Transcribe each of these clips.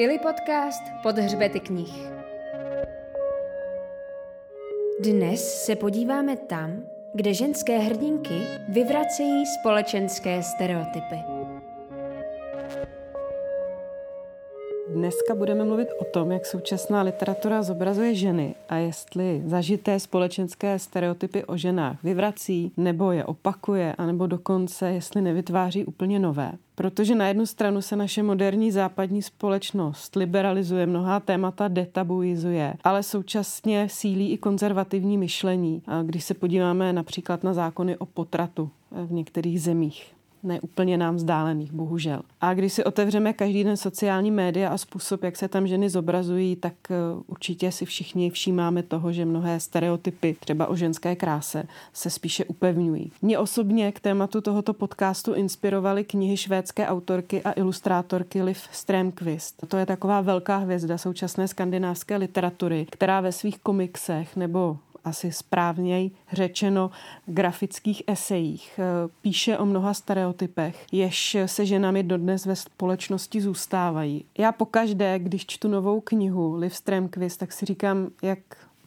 Ili podcast pod hřbety knih. Dnes se podíváme tam, kde ženské hrdinky vyvracejí společenské stereotypy. Dneska budeme mluvit o tom, jak současná literatura zobrazuje ženy a jestli zažité společenské stereotypy o ženách vyvrací, nebo je opakuje, anebo dokonce, jestli nevytváří úplně nové. Protože na jednu stranu se naše moderní západní společnost liberalizuje, mnohá témata detabuizuje, ale současně sílí i konzervativní myšlení. Když se podíváme například na zákony o potratu v některých zemích, ne úplně nám vzdálených, bohužel. A když si otevřeme každý den sociální média a způsob, jak se tam ženy zobrazují, tak eh, určitě si všichni všímáme toho, že mnohé stereotypy, třeba o ženské kráse, se spíše upevňují. Mě osobně k tématu tohoto podcastu inspirovaly knihy švédské autorky a ilustrátorky Liv Strömquist. To je taková velká hvězda současné skandinávské literatury, která ve svých komiksech nebo asi správněji řečeno grafických esejích. Eh, píše o mnoha stereotypech, jež se ženami dodnes ve společnosti zůstávají. Já pokaždé, když čtu novou knihu Liv Strömquist, tak si říkám, jak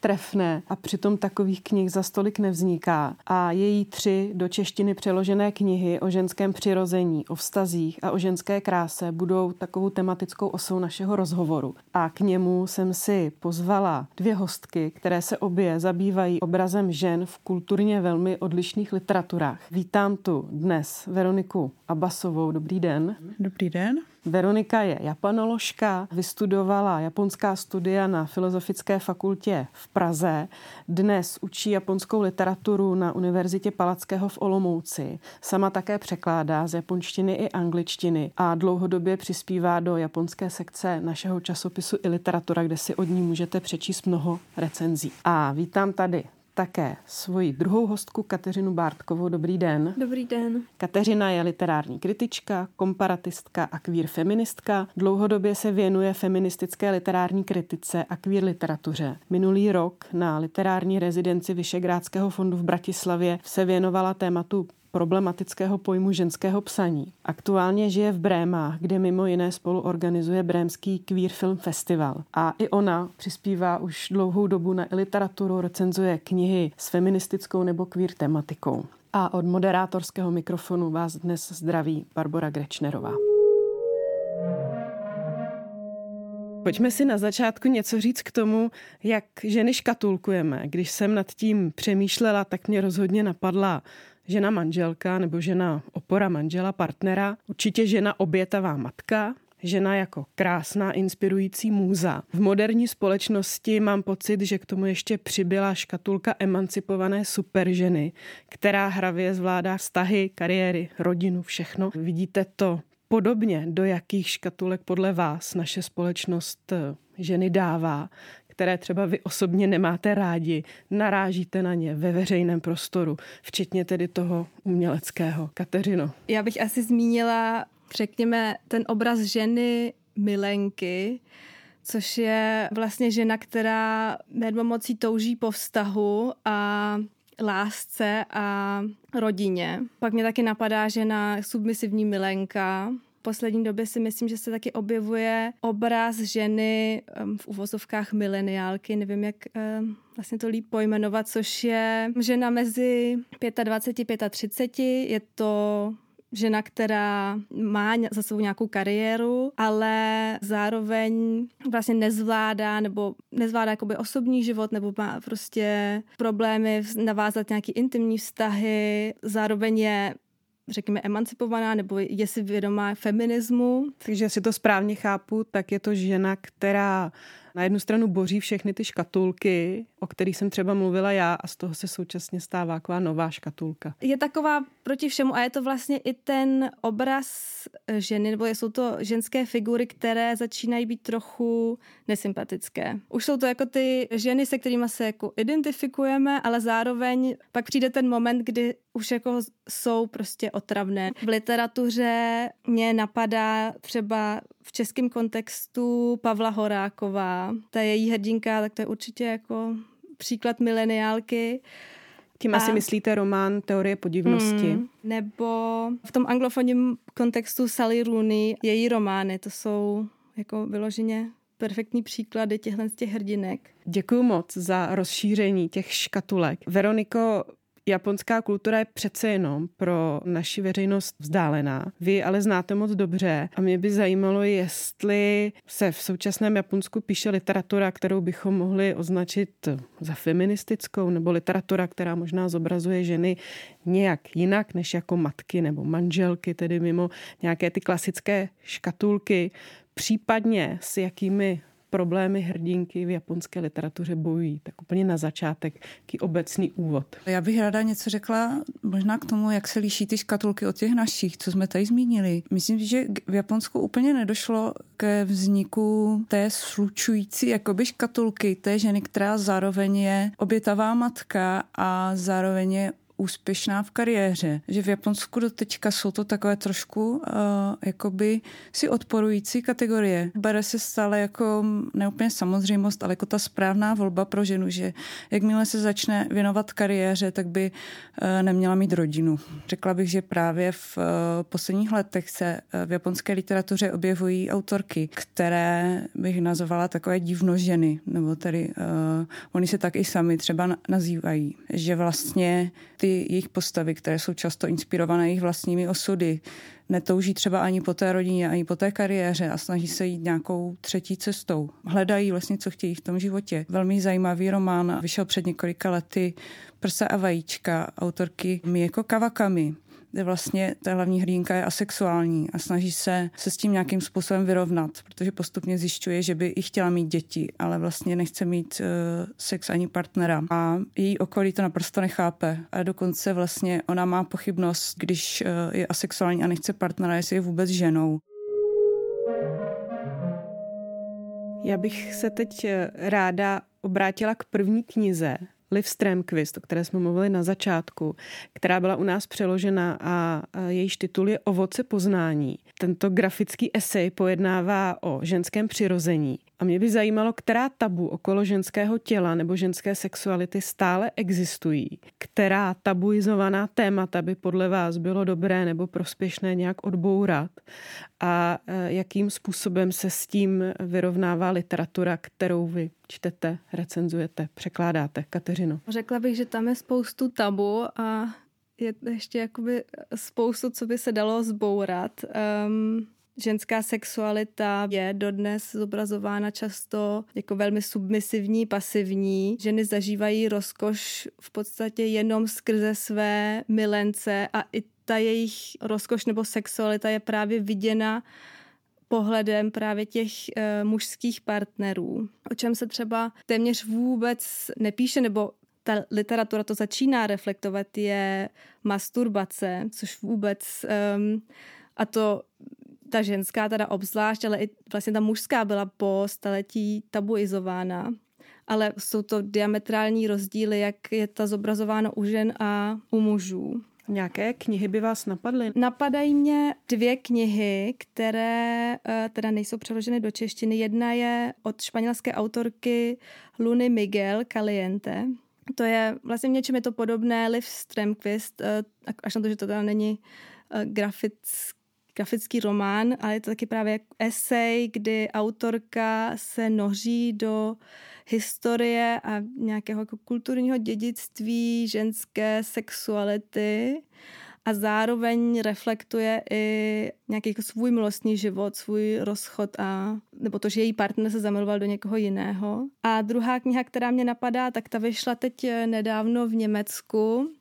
trefné a přitom takových knih za stolik nevzniká. A její tři do češtiny přeložené knihy o ženském přirození, o vztazích a o ženské kráse budou takovou tematickou osou našeho rozhovoru. A k němu jsem si pozvala dvě hostky, které se obě zabývají obrazem žen v kulturně velmi odlišných literaturách. Vítám tu dnes Veroniku Abasovou. Dobrý den. Dobrý den. Veronika je japanoložka, vystudovala japonská studia na Filozofické fakultě v Praze. Dnes učí japonskou literaturu na Univerzitě Palackého v Olomouci. Sama také překládá z japonštiny i angličtiny a dlouhodobě přispívá do japonské sekce našeho časopisu i literatura, kde si od ní můžete přečíst mnoho recenzí. A vítám tady také svoji druhou hostku Kateřinu Bártkovou. Dobrý den. Dobrý den. Kateřina je literární kritička, komparatistka a queer feministka. Dlouhodobě se věnuje feministické literární kritice a queer literatuře. Minulý rok na literární rezidenci Vyšegrádského fondu v Bratislavě se věnovala tématu problematického pojmu ženského psaní. Aktuálně žije v Brémách, kde mimo jiné spolu organizuje Brémský Queer Film Festival. A i ona přispívá už dlouhou dobu na literaturu, recenzuje knihy s feministickou nebo queer tematikou. A od moderátorského mikrofonu vás dnes zdraví Barbara Grečnerová. Pojďme si na začátku něco říct k tomu, jak ženy škatulkujeme. Když jsem nad tím přemýšlela, tak mě rozhodně napadla žena manželka nebo žena opora manžela, partnera, určitě žena obětavá matka, žena jako krásná, inspirující můza. V moderní společnosti mám pocit, že k tomu ještě přibyla škatulka emancipované superženy, která hravě zvládá vztahy, kariéry, rodinu, všechno. Vidíte to podobně, do jakých škatulek podle vás naše společnost eh, ženy dává, které třeba vy osobně nemáte rádi, narážíte na ně ve veřejném prostoru, včetně tedy toho uměleckého. Kateřino. Já bych asi zmínila, řekněme, ten obraz ženy milenky, což je vlastně žena, která mocí touží po vztahu a lásce a rodině. Pak mě taky napadá žena submisivní milenka, poslední době si myslím, že se taky objevuje obraz ženy v uvozovkách mileniálky, nevím, jak vlastně to líp pojmenovat, což je žena mezi 25 a 35. Je to žena, která má za sebou nějakou kariéru, ale zároveň vlastně nezvládá nebo nezvládá jakoby osobní život nebo má prostě problémy navázat nějaký intimní vztahy, zároveň je řekněme, emancipovaná nebo je si vědomá feminismu. Takže si to správně chápu, tak je to žena, která na jednu stranu boří všechny ty škatulky, o kterých jsem třeba mluvila já a z toho se současně stává taková nová škatulka. Je taková proti všemu a je to vlastně i ten obraz ženy, nebo jsou to ženské figury, které začínají být trochu nesympatické. Už jsou to jako ty ženy, se kterými se jako identifikujeme, ale zároveň pak přijde ten moment, kdy už jako jsou prostě otravné. V literatuře mě napadá třeba v českém kontextu Pavla Horáková. Ta její hrdinka, tak to je určitě jako příklad mileniálky. Tím a... asi myslíte román Teorie podivnosti. Hmm, nebo v tom anglofonním kontextu Sally Rooney, její romány, to jsou jako vyloženě perfektní příklady těchto z těch hrdinek. Děkuji moc za rozšíření těch škatulek. Veroniko, Japonská kultura je přece jenom pro naši veřejnost vzdálená. Vy ale znáte moc dobře a mě by zajímalo, jestli se v současném Japonsku píše literatura, kterou bychom mohli označit za feministickou, nebo literatura, která možná zobrazuje ženy nějak jinak než jako matky nebo manželky, tedy mimo nějaké ty klasické škatulky, případně s jakými problémy hrdinky v japonské literatuře bojují. Tak úplně na začátek, jaký obecný úvod. Já bych ráda něco řekla možná k tomu, jak se liší ty škatulky od těch našich, co jsme tady zmínili. Myslím, že v Japonsku úplně nedošlo ke vzniku té slučující jakoby škatulky té ženy, která zároveň je obětavá matka a zároveň je úspěšná v kariéře. Že v Japonsku do teďka jsou to takové trošku uh, jakoby si odporující kategorie. Bere se stále jako neúplně samozřejmost, ale jako ta správná volba pro ženu, že jakmile se začne věnovat kariéře, tak by uh, neměla mít rodinu. Řekla bych, že právě v uh, posledních letech se uh, v japonské literatuře objevují autorky, které bych nazvala takové divno ženy, nebo tedy uh, oni se tak i sami třeba nazývají, že vlastně ty jejich postavy, které jsou často inspirované jejich vlastními osudy, netouží třeba ani po té rodině, ani po té kariéře a snaží se jít nějakou třetí cestou. Hledají vlastně, co chtějí v tom životě. Velmi zajímavý román vyšel před několika lety Prsa a vajíčka autorky Mieko Kawakami kde vlastně ta hlavní hrdinka je asexuální a snaží se se s tím nějakým způsobem vyrovnat, protože postupně zjišťuje, že by i chtěla mít děti, ale vlastně nechce mít uh, sex ani partnera. A její okolí to naprosto nechápe. A dokonce vlastně ona má pochybnost, když uh, je asexuální a nechce partnera, jestli je vůbec ženou. Já bych se teď eh, ráda obrátila k první knize, Liv Strömquist, o které jsme mluvili na začátku, která byla u nás přeložena a jejíž titul je Ovoce poznání. Tento grafický esej pojednává o ženském přirození. A mě by zajímalo, která tabu okolo ženského těla nebo ženské sexuality stále existují. Která tabuizovaná témata by podle vás bylo dobré nebo prospěšné nějak odbourat. A e, jakým způsobem se s tím vyrovnává literatura, kterou vy čtete, recenzujete, překládáte. Kateřino. Řekla bych, že tam je spoustu tabu a je ještě jakoby spoustu, co by se dalo zbourat. Um, Ženská sexualita je dodnes zobrazována často jako velmi submisivní, pasivní. Ženy zažívají rozkoš v podstatě jenom skrze své milence a i ta jejich rozkoš nebo sexualita je právě viděna pohledem právě těch e, mužských partnerů, o čem se třeba téměř vůbec nepíše, nebo ta literatura to začíná reflektovat, je masturbace, což vůbec, um, a to ta ženská teda obzvlášť, ale i vlastně ta mužská byla po staletí tabuizována. Ale jsou to diametrální rozdíly, jak je ta zobrazována u žen a u mužů. Nějaké knihy by vás napadly? Napadají mě dvě knihy, které eh, teda nejsou přeloženy do češtiny. Jedna je od španělské autorky Luny Miguel Caliente. To je vlastně v něčem je to podobné Liv Stremquist, eh, až na to, že to teda není eh, grafický grafický román, ale je to taky právě esej, kdy autorka se noří do historie a nějakého jako kulturního dědictví ženské sexuality a zároveň reflektuje i nějaký jako svůj milostný život, svůj rozchod a nebo to, že její partner se zamiloval do někoho jiného. A druhá kniha, která mě napadá, tak ta vyšla teď nedávno v Německu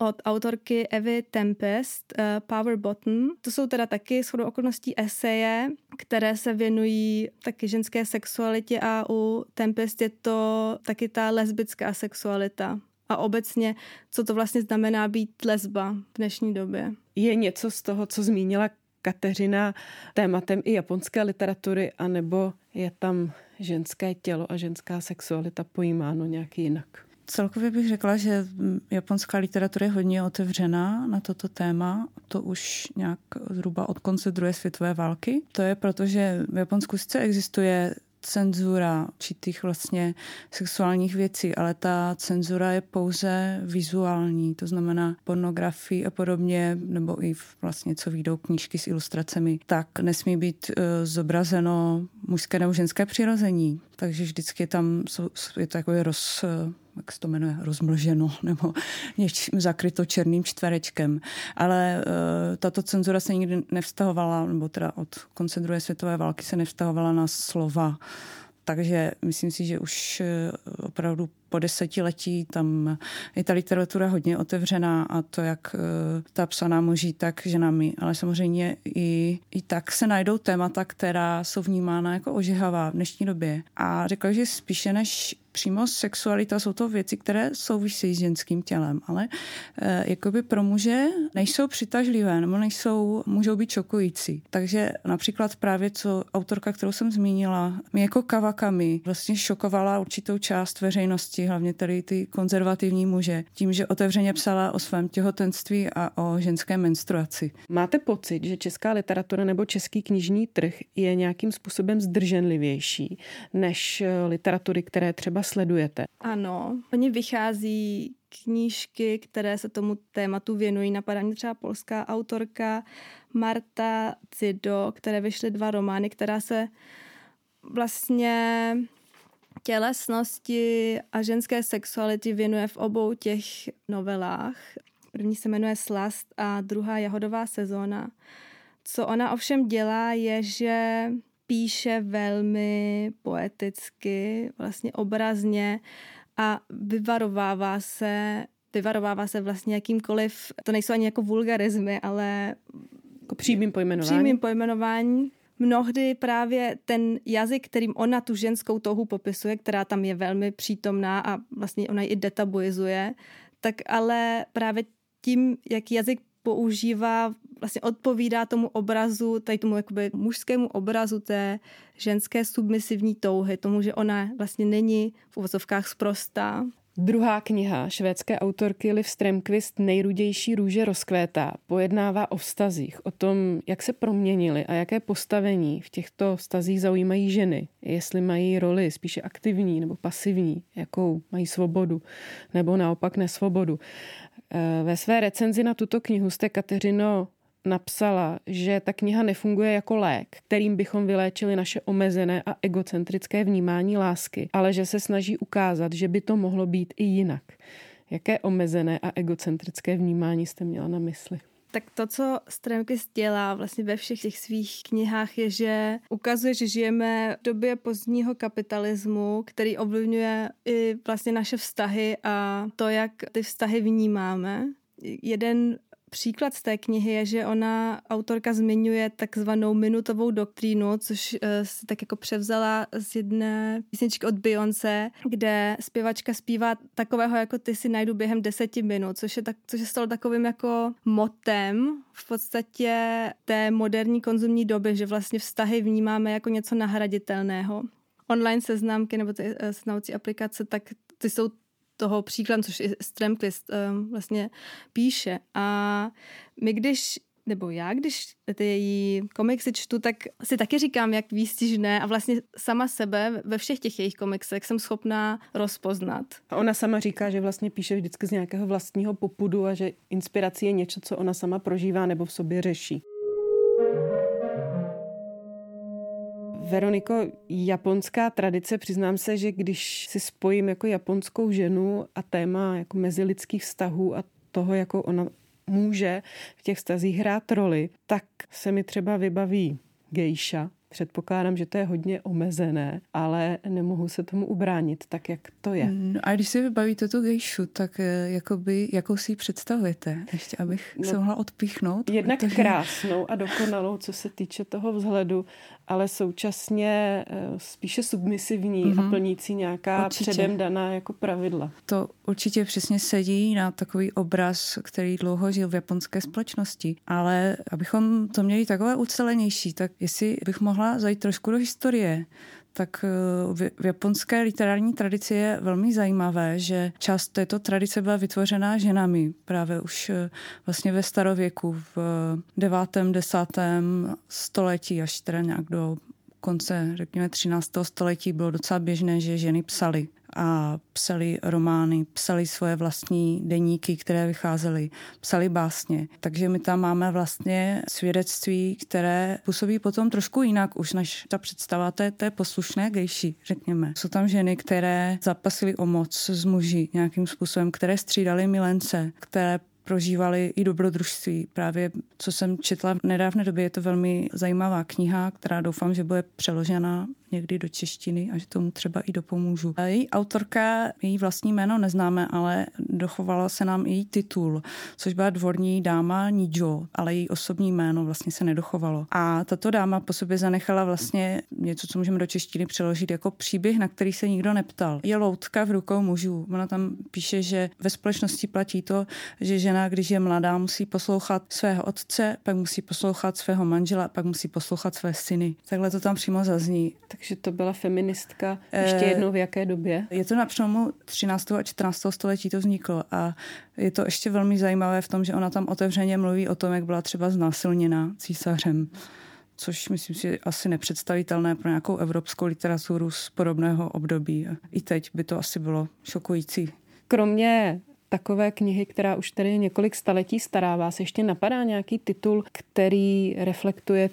od autorky Evy Tempest, uh, Power Bottom. To jsou teda taky shodou okolností eseje, které se věnují taky ženské sexualitě a u Tempest je to taky ta lesbická sexualita a obecně, co to vlastně znamená být lesba v dnešní době. Je něco z toho, co zmínila Kateřina tématem i japonské literatury, anebo je tam ženské tělo a ženská sexualita pojímáno nějak jinak? Celkově bych řekla, že japonská literatura je hodně otevřená na toto téma. To už nějak zhruba od konce druhé světové války. To je proto, že v Japonsku sice existuje cenzura určitých vlastně sexuálních věcí, ale ta cenzura je pouze vizuální, to znamená pornografii a podobně, nebo i vlastně co vyjdou knížky s ilustracemi, tak nesmí být uh, zobrazeno mužské nebo ženské přirození. Takže vždycky tam jsou, je to jako roz, jak se to jmenuje, rozmlženo nebo něčím zakryto černým čtverečkem. Ale uh, tato cenzura se nikdy nevztahovala, nebo teda od konce druhé světové války se nevztahovala na slova. Takže myslím si, že už eh, opravdu po desetiletí tam je ta literatura hodně otevřená a to, jak uh, ta psaná muží, tak ženami. Ale samozřejmě i, i tak se najdou témata, která jsou vnímána jako ožehavá v dnešní době. A řekla, že spíše než přímo sexualita jsou to věci, které souvisí s ženským tělem, ale e, jakoby pro muže nejsou přitažlivé nebo nejsou, můžou být šokující. Takže například právě co autorka, kterou jsem zmínila, mi jako Kawakami vlastně šokovala určitou část veřejnosti, hlavně tady ty konzervativní muže, tím, že otevřeně psala o svém těhotenství a o ženské menstruaci. Máte pocit, že česká literatura nebo český knižní trh je nějakým způsobem zdrženlivější než eh, literatury, které třeba třeba sledujete. Ano, oni vychází knížky, které se tomu tématu věnují. Napadá mě třeba polská autorka Marta Cido, které vyšly dva romány, která se vlastně tělesnosti a ženské sexuality věnuje v obou těch novelách. První se jmenuje Slast a druhá Jahodová sezóna. Co ona ovšem dělá, je, že píše velmi poeticky, vlastně obrazně a vyvarovává se vyvarovává se vlastně jakýmkoliv, to nejsou ani jako vulgarizmy, ale jako přímým pojmenování. Přímým pojmenování. Mnohdy právě ten jazyk, kterým ona tu ženskou touhu popisuje, která tam je velmi přítomná a vlastně ona ji i detabuizuje, tak ale právě tím, jak jazyk používá, vlastně odpovídá tomu obrazu, tady tomu jakoby mužskému obrazu té ženské submisivní touhy, tomu, že ona vlastně není v uvozovkách sprostá. Druhá kniha švédské autorky Liv Stremquist Nejrudější růže rozkvétá pojednává o vztazích, o tom, jak se proměnily a jaké postavení v těchto vztazích zaujímají ženy, jestli mají roli spíše aktivní nebo pasivní, jakou mají svobodu nebo naopak nesvobodu. Eh, ve své recenzi na tuto knihu jste, Kateřino, napsala, že ta kniha nefunguje jako lék, kterým bychom vyléčili naše omezené a egocentrické vnímání lásky, ale že se snaží ukázat, že by to mohlo být i jinak. Jaké omezené a egocentrické vnímání jste měla na mysli? Tak to, co Stremkist dělá vlastně ve všech těch svých knihách, je, že ukazuje, že žijeme v době pozdního kapitalismu, který ovlivňuje i vlastně naše vztahy a to, jak ty vztahy vnímáme. Jeden Příklad z té knihy je, že ona, autorka zmiňuje takzvanou minutovou doktrínu, což uh, si tak jako převzala z jedné písničky od Beyoncé, kde zpěvačka zpívá takového, jako ty si najdu během deseti minut, což je, tak, což je stalo takovým jako motem v podstatě té moderní konzumní doby, že vlastně vztahy vnímáme jako něco nahraditelného. Online seznámky nebo ty uh, seznamovací aplikace, tak ty jsou toho příkladu, což i Stremquist um, vlastně píše. A my když nebo já, když ty její komiksy čtu, tak si taky říkám, jak výstižné a vlastně sama sebe ve všech těch jejich komiksech jsem schopná rozpoznat. A ona sama říká, že vlastně píše vždycky z nějakého vlastního popudu a že inspirací je něco, co ona sama prožívá nebo v sobě řeší. Veroniko, japonská tradice, přiznám se, že když si spojím jako japonskou ženu a téma jako mezilidských vztahů a toho, jako ona může v těch vztazích hrát roli, tak se mi třeba vybaví gejša, Předpokládám, že to je hodně omezené, ale nemohu se tomu ubránit, tak jak to je. No a když si vybavíte tu gejšu, tak eh, jakoby, jakou si ji představujete? Ještě abych no, se mohla odpíchnout. Jednak protože... krásnou a dokonalou, co se týče toho vzhledu, ale současně eh, spíše submisivní mm-hmm. a mhm. plnící nějaká určitě. předem daná jako pravidla. To určitě přesně sedí na takový obraz, který dlouho žil v japonské společnosti. Ale abychom to měli takové ucelenější, tak jestli bych mohla mohla zajít trošku do historie, tak eh, v japonské literární tradici je velmi zajímavé, že část této tradice byla vytvořena ženami právě už eh, vlastně ve starověku, v devátém, desátém století až teda nějak do konce, řekněme, 13. století bylo docela běžné, že ženy psaly a psali romány, psali svoje vlastní deníky, které vycházely, psali básně. Takže my tam máme vlastně svědectví, které působí potom trošku jinak už než ta představa té, té poslušné gejši, řekněme. Jsou tam ženy, které zapasily o moc z muži nějakým způsobem, které střídaly milence, které prožívali i dobrodružství. Právě co jsem četla v nedávné době, je to velmi zajímavá kniha, která doufám, že bude přeložena někdy do češtiny a že tomu třeba i dopomůžu. A její autorka, její vlastní jméno neznáme, ale dochovala se nám její titul, což byla dvorní dáma Nijo, ale její osobní jméno vlastně se nedochovalo. A tato dáma po sobě zanechala vlastně něco, co můžeme do češtiny přeložit jako příběh, na který se nikdo neptal. Je loutka v rukou mužů. Ona tam píše, že ve společnosti platí to, že žena, když je mladá, musí poslouchat svého otce, pak musí poslouchat svého manžela, pak musí poslouchat své syny. Takhle to tam přímo zazní. Tak takže to byla feministka ještě eh, jednou v jaké době? Je to na přelomu 13. a 14. století to vzniklo a je to ještě velmi zajímavé v tom, že ona tam otevřeně mluví o tom, jak byla třeba znásilněna císařem což myslím si asi nepředstavitelné pro nějakou evropskou literaturu z podobného období. I teď by to asi bylo šokující. Kromě takové knihy, která už tady několik staletí stará, vás ještě napadá nějaký titul, který reflektuje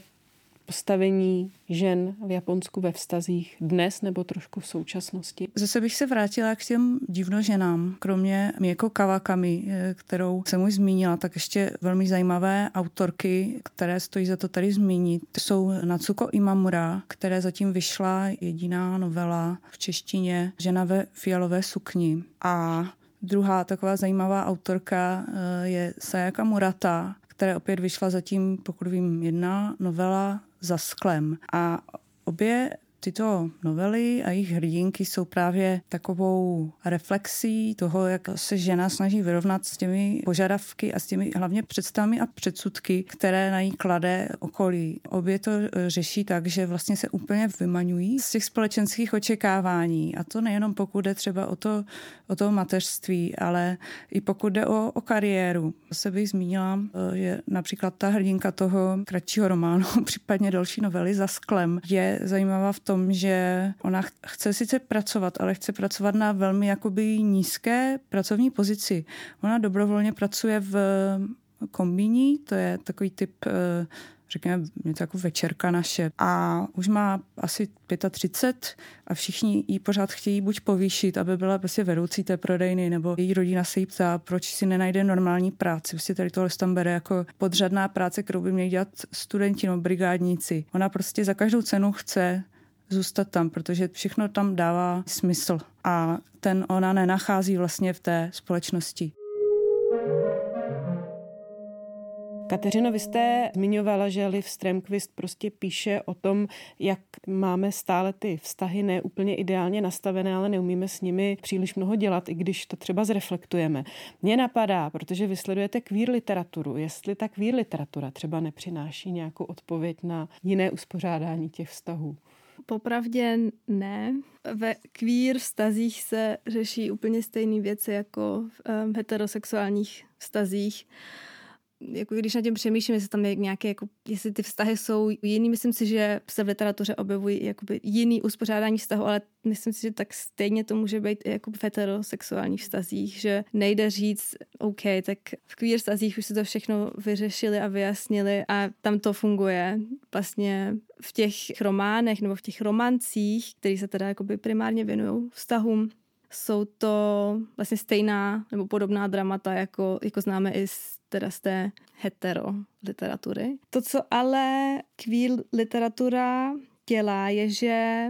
postavení žen v Japonsku ve vztazích dnes nebo trošku v současnosti? Zase bych se vrátila k těm divnoženám. Kromě Mieko Kawakami, eh, kterou jsem už zmínila, tak ještě velmi zajímavé autorky, které stojí za to tady zmínit, jsou Natsuko Imamura, které zatím vyšla jediná novela v češtině Žena ve fialové sukni. A Druhá taková zajímavá autorka eh, je Sayaka Murata, které opět vyšla zatím, pokud vím, jedna novela za sklem. A obě tyto novely a jejich hrdinky jsou právě takovou reflexí toho, jak se žena snaží vyrovnat s těmi požadavky a s těmi hlavně představami a předsudky, které na ní klade okolí. Obě to eh, řeší tak, že vlastně se úplně vymaňují z těch společenských očekávání. A to nejenom pokud jde třeba o to, o to mateřství, ale i pokud jde o, o kariéru. Se bych zmínila, eh, je například ta hrdinka toho kratšího románu, případně další novely za sklem, je zajímavá v tom, že ona chce sice pracovat, ale chce pracovat na velmi jakoby nízké pracovní pozici. Ona dobrovolně pracuje v kombíní, to je takový typ eh, řekněme, něco jako večerka naše. A už má asi 35 a všichni jí pořád chtějí buď povýšit, aby byla prostě vedoucí té prodejny, nebo její rodina se jí ptá, proč si nenajde normální práci. Prostě tady tohle tam bere jako podřadná práce, kterou by měli dělat studenti nebo brigádníci. Ona prostě za každou cenu chce zůstat tam, protože všechno tam dává smysl a ten ona nenachází vlastně v té společnosti. Kateřino, vy jste zmiňovala, že Liv Stremquist prostě píše o tom, jak máme stále ty vztahy neúplně ideálně nastavené, ale neumíme s nimi příliš mnoho dělat, i když to třeba zreflektujeme. Mně napadá, protože vysledujete queer literaturu, jestli ta queer literatura třeba nepřináší nějakou odpověď na jiné uspořádání těch vztahů. Popravdě ne. Ve queer vztazích se řeší úplně stejné věci jako v um, heterosexuálních vztazích jako když na tím přemýšlím, jestli tam je nějaké, jako, jestli ty vztahy jsou jiný, myslím si, že se v literatuře objevují jakoby jiný uspořádání vztahu, ale myslím si, že tak stejně to může být i jako v heterosexuálních vztazích, že nejde říct, OK, tak v queer vztazích už si to všechno vyřešili a vyjasnili a tam to funguje. Vlastně v těch románech nebo v těch romancích, které se teda jakoby primárně věnují vztahům, jsou to vlastně stejná nebo podobná dramata, jako, jako známe i z, teda z té hetero literatury. To, co ale queer literatura dělá, je, že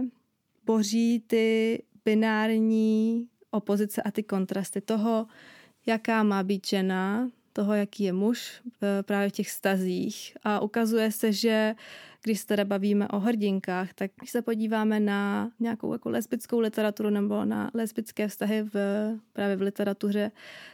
boří ty binární opozice a ty kontrasty toho, jaká má být žena, toho, jaký je muž eh, právě v těch stazích. A ukazuje se, že když se teda bavíme o hrdinkách, tak když se podíváme na nějakou jako lesbickou literaturu nebo na lesbické vztahy v, právě v literatuře,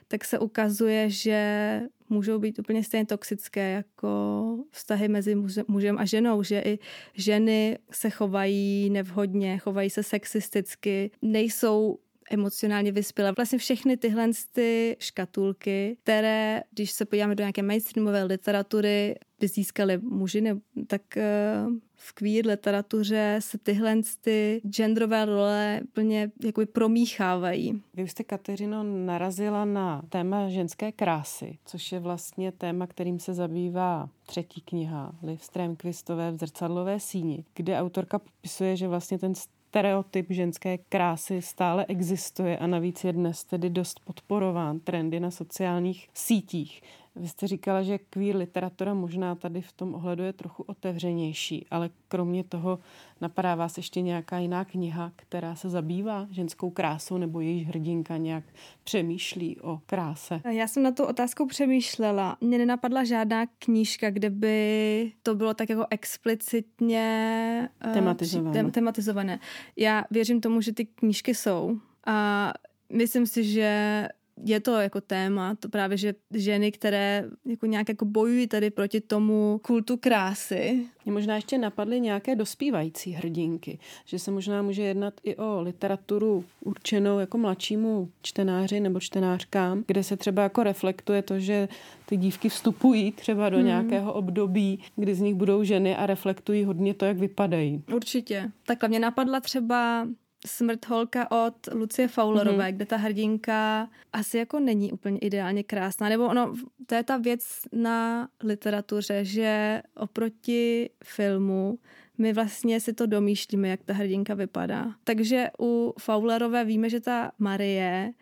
tak se ukazuje, že můžou být úplně stejně toxické jako vztahy mezi mužem a ženou, že i ženy se chovají nevhodně, chovají se sexisticky, nejsou emocionálně vyspělá. Vlastně všechny tyhle ty škatulky, které, když se podíváme do nějaké mainstreamové literatury, by získali muži, ne, tak eh, v queer literatuře se tyhle ty genderové role plně jakoby promíchávají. Vy už jste, Kateřino, narazila na téma ženské krásy, což je vlastně téma, kterým se zabývá třetí kniha Liv Stremquistové v zrcadlové síni, kde autorka popisuje, že vlastně ten stereotyp ženské krásy stále existuje a navíc je dnes tedy dost podporován trendy na sociálních sítích. Vy jste říkala, že queer literatura možná tady v tom ohledu je trochu otevřenější, ale kromě toho napadá vás ještě nějaká jiná kniha, která se zabývá ženskou krásou nebo jejíž hrdinka nějak přemýšlí o kráse? Já jsem na tu otázku přemýšlela. Mně nenapadla žádná knížka, kde by to bylo tak jako explicitně uh, tematizované. tematizované. Já věřím tomu, že ty knížky jsou a myslím si, že je to jako téma, to právě, že ženy, které jako nějak jako bojují tady proti tomu kultu krásy. Mě možná ještě napadly nějaké dospívající hrdinky, že se možná může jednat i o literaturu určenou jako mladšímu čtenáři nebo čtenářkám, kde se třeba jako reflektuje to, že ty dívky vstupují třeba do hmm. nějakého období, kdy z nich budou ženy a reflektují hodně to, jak vypadají. Určitě. Takhle mě napadla třeba Smrt holka od Lucie Fowlerové, mm-hmm. kde ta hrdinka asi jako není úplně ideálně krásná. Nebo ono, to je ta věc na literatuře, že oproti filmu my vlastně si to domýšlíme, jak ta hrdinka vypadá. Takže u Fowlerové víme, že ta Marie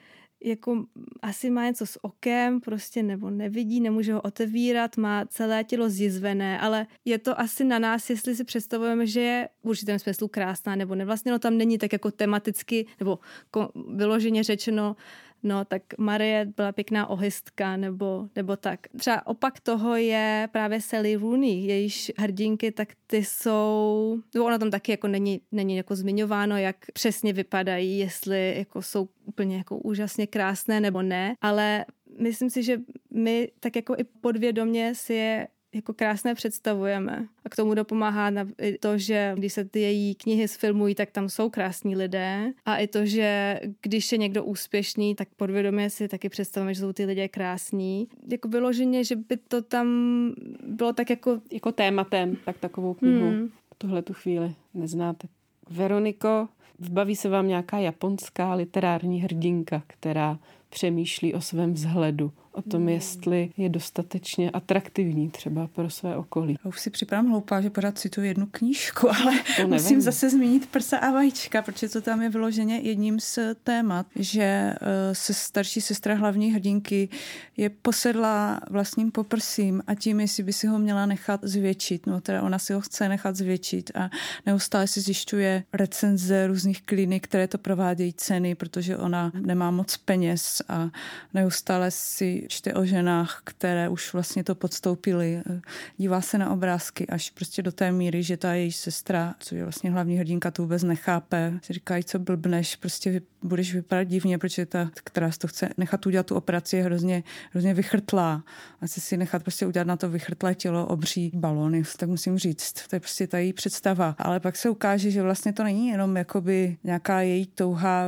jako asi má něco s okem, prostě nebo nevidí, nemůže ho otevírat, má celé tělo zjizvené, ale je to asi na nás, jestli si představujeme, že je v určitém smyslu krásná nebo ne. Vlastně no tam není tak jako tematicky, nebo vyloženě řečeno no tak Marie byla pěkná ohystka nebo, nebo tak. Třeba opak toho je právě Sally Rooney, jejíž hrdinky, tak ty jsou, no ona tam taky jako není, není jako zmiňováno, jak přesně vypadají, jestli jako jsou úplně jako úžasně krásné nebo ne, ale myslím si, že my tak jako i podvědomě si je jako krásné představujeme. A k tomu dopomáhá to, že když se ty její knihy sfilmují, tak tam jsou krásní lidé. A i to, že když je někdo úspěšný, tak podvědomě si taky představujeme, že jsou ty lidé krásní. Jako vyloženě, že by to tam bylo tak jako... Jako tématem, tak takovou knihu hmm. tuhle tu chvíli neznáte. Veroniko, vbaví se vám nějaká japonská literární hrdinka, která přemýšlí o svém vzhledu, o tom, jestli je dostatečně atraktivní třeba pro své okolí. Já už si připadám hloupá, že pořád cituji jednu knížku, ale musím zase zmínit prsa a vajíčka, protože to tam je vyloženě jedním z témat, že eh, se starší sestra hlavní hrdinky je posedla vlastním poprsím a tím, jestli by si ho měla nechat zvětšit. No teda ona si ho chce nechat zvětšit a neustále si zjišťuje recenze různých klinik, které to provádějí ceny, protože ona nemá moc peněz a neustále si čte o ženách, které už vlastně to podstoupily. Dívá se na obrázky až prostě do té míry, že ta její sestra, co je vlastně hlavní hrdinka, to vůbec nechápe. Si říkají, co blbneš, prostě budeš vypadat divně, protože ta, která to chce nechat udělat tu operaci, je hrozně, hrozně vychrtlá. A chce si nechat prostě udělat na to vychrtlé tělo obří balony, tak musím říct. To je prostě ta její představa. Ale pak se ukáže, že vlastně to není jenom jakoby nějaká její touha,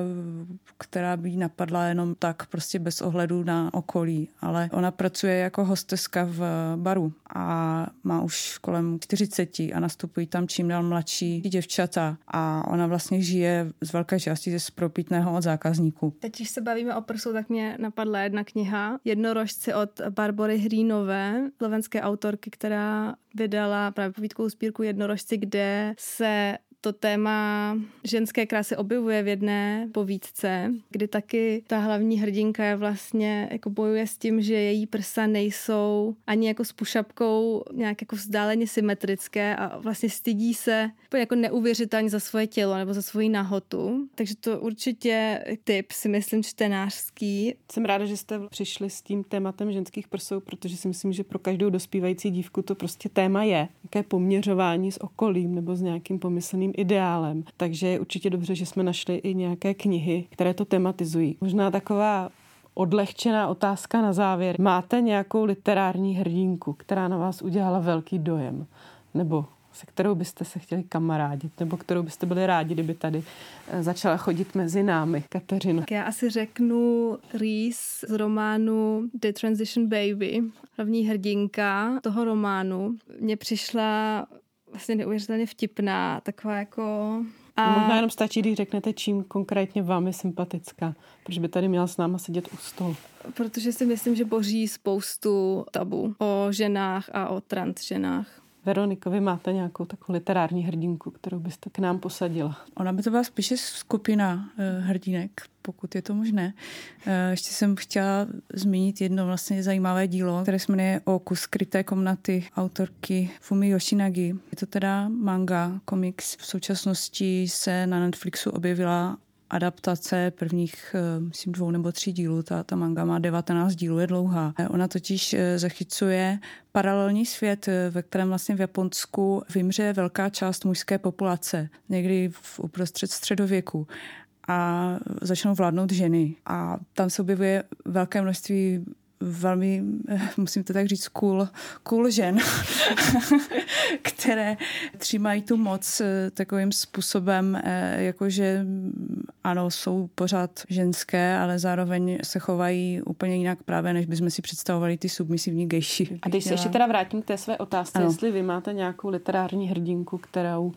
která by jí napadla jenom tak prostě bez ohledu na okolí. Ale ona pracuje jako hosteska v baru a má už kolem 40 a nastupují tam čím dál mladší děvčata a ona vlastně žije z velké části ze spropitného od zákazníků. Teď, když se bavíme o prsu, tak mě napadla jedna kniha Jednorožci od Barbory Hrínové, slovenské autorky, která vydala právě povídkovou sbírku Jednorožci, kde se to téma ženské krásy objevuje v jedné povídce, kdy taky ta hlavní hrdinka je vlastně jako bojuje s tím, že její prsa nejsou ani jako s pušapkou nějak jako vzdáleně symetrické a vlastně stydí se jako neuvěřitelně za svoje tělo nebo za svoji nahotu. Takže to určitě tip si myslím čtenářský. Jsem ráda, že jste přišli s tím tématem ženských prsou, protože si myslím, že pro každou dospívající dívku to prostě téma je. Jaké poměřování s okolím nebo s nějakým pomyslným ideálem. Takže je určitě dobře, že jsme našli i nějaké knihy, které to tematizují. Možná taková odlehčená otázka na závěr. Máte nějakou literární hrdinku, která na vás udělala velký dojem? Nebo se kterou byste se chtěli kamarádit, nebo kterou byste byli rádi, kdyby tady eh, začala chodit mezi námi, Kateřino? Tak já asi řeknu Reese z románu The Transition Baby, hlavní hrdinka toho románu. Mně přišla vlastně neuvěřitelně vtipná, taková jako a... Možná jenom stačí, když řeknete, čím konkrétně vám je sympatická, protože by tady měla s náma sedět u stolu. Protože si myslím, že boří spoustu tabu o ženách a o transženách. Veroniko, vy máte nějakou takovou literární hrdinku, kterou byste k nám posadila? Ona by to byla spíše skupina uh, hrdinek, pokud je to možné. Uh, ještě jsem chtěla zmínit jedno vlastně zajímavé dílo, které se jmenuje O kus skryté komnaty autorky Fumi Yoshinagi. Je to teda manga, komiks. V současnosti se na Netflixu objevila adaptace prvních, eh, myslím, dvou nebo tří dílů. Ta, ta manga má 19 dílů, je dlouhá. Ona totiž eh, zachycuje paralelní svět, eh, ve kterém vlastně v Japonsku vymře velká část mužské populace, někdy v uprostřed středověku a začnou vládnout ženy. A tam se objevuje velké množství velmi, musím to tak říct, cool, cool žen, které třímají tu moc eh, takovým způsobem, eh, jakože mm, ano, jsou pořád ženské, ale zároveň se chovají úplně jinak právě, než bychom si představovali ty submisivní gejši. A když se ještě teda vrátím k té své otázce, ano. jestli vy máte nějakou literární hrdinku, kterou,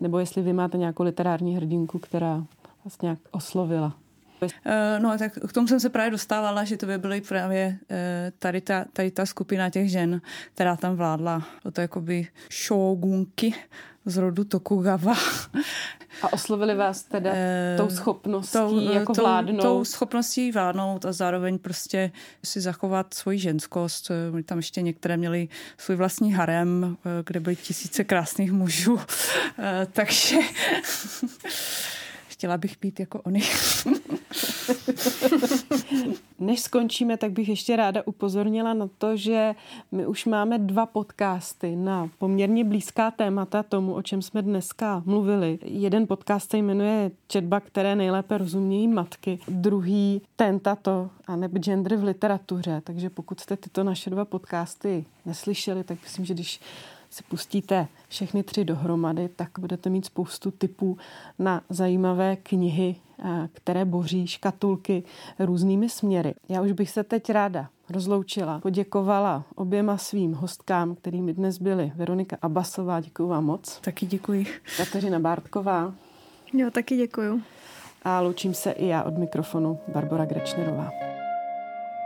nebo jestli vy máte nějakou literární hrdinku, která vás nějak oslovila. Eh, no, tak k tomu jsem se právě dostávala, že to by byly právě eh, tady ta, tady ta skupina těch žen, která tam vládla. To jakoby shogunky z rodu Tokugawa. A oslovili vás teda e, tou schopností tou, jako tou, vládnout? Tou schopností vládnout a zároveň prostě si zachovat svoji ženskost. Tam ještě některé měli svůj vlastní harem, kde byly tisíce krásných mužů. E, takže chtěla bych být jako oni. Než skončíme, tak bych ještě ráda upozornila na to, že my už máme dva podcasty na poměrně blízká témata tomu, o čem jsme dneska mluvili. Jeden podcast se jmenuje Četba, které nejlépe rozumějí matky. Druhý Tentato a nebo gender v literatuře. Takže pokud jste tyto naše dva podcasty neslyšeli, tak myslím, že když si pustíte všechny tři dohromady, tak budete mít spoustu typů na zajímavé knihy, eh, které boří škatulky různými směry. Já už bych se teď ráda rozloučila, poděkovala oběma svým hostkám, kterými dnes byly Veronika Abasová, děkuji vám moc. Taky děkuji. Kateřina Bártková. Jo, taky děkuji. A loučím se i já od mikrofonu Barbara Grečnerová.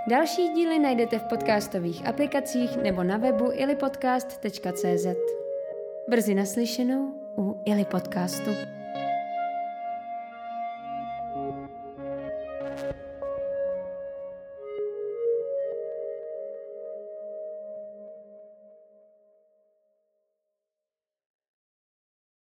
Další díly najdete v podcastových aplikacích nebo na webu ilipodcast.cz. Brzy naslyšenou u Ili podcastu.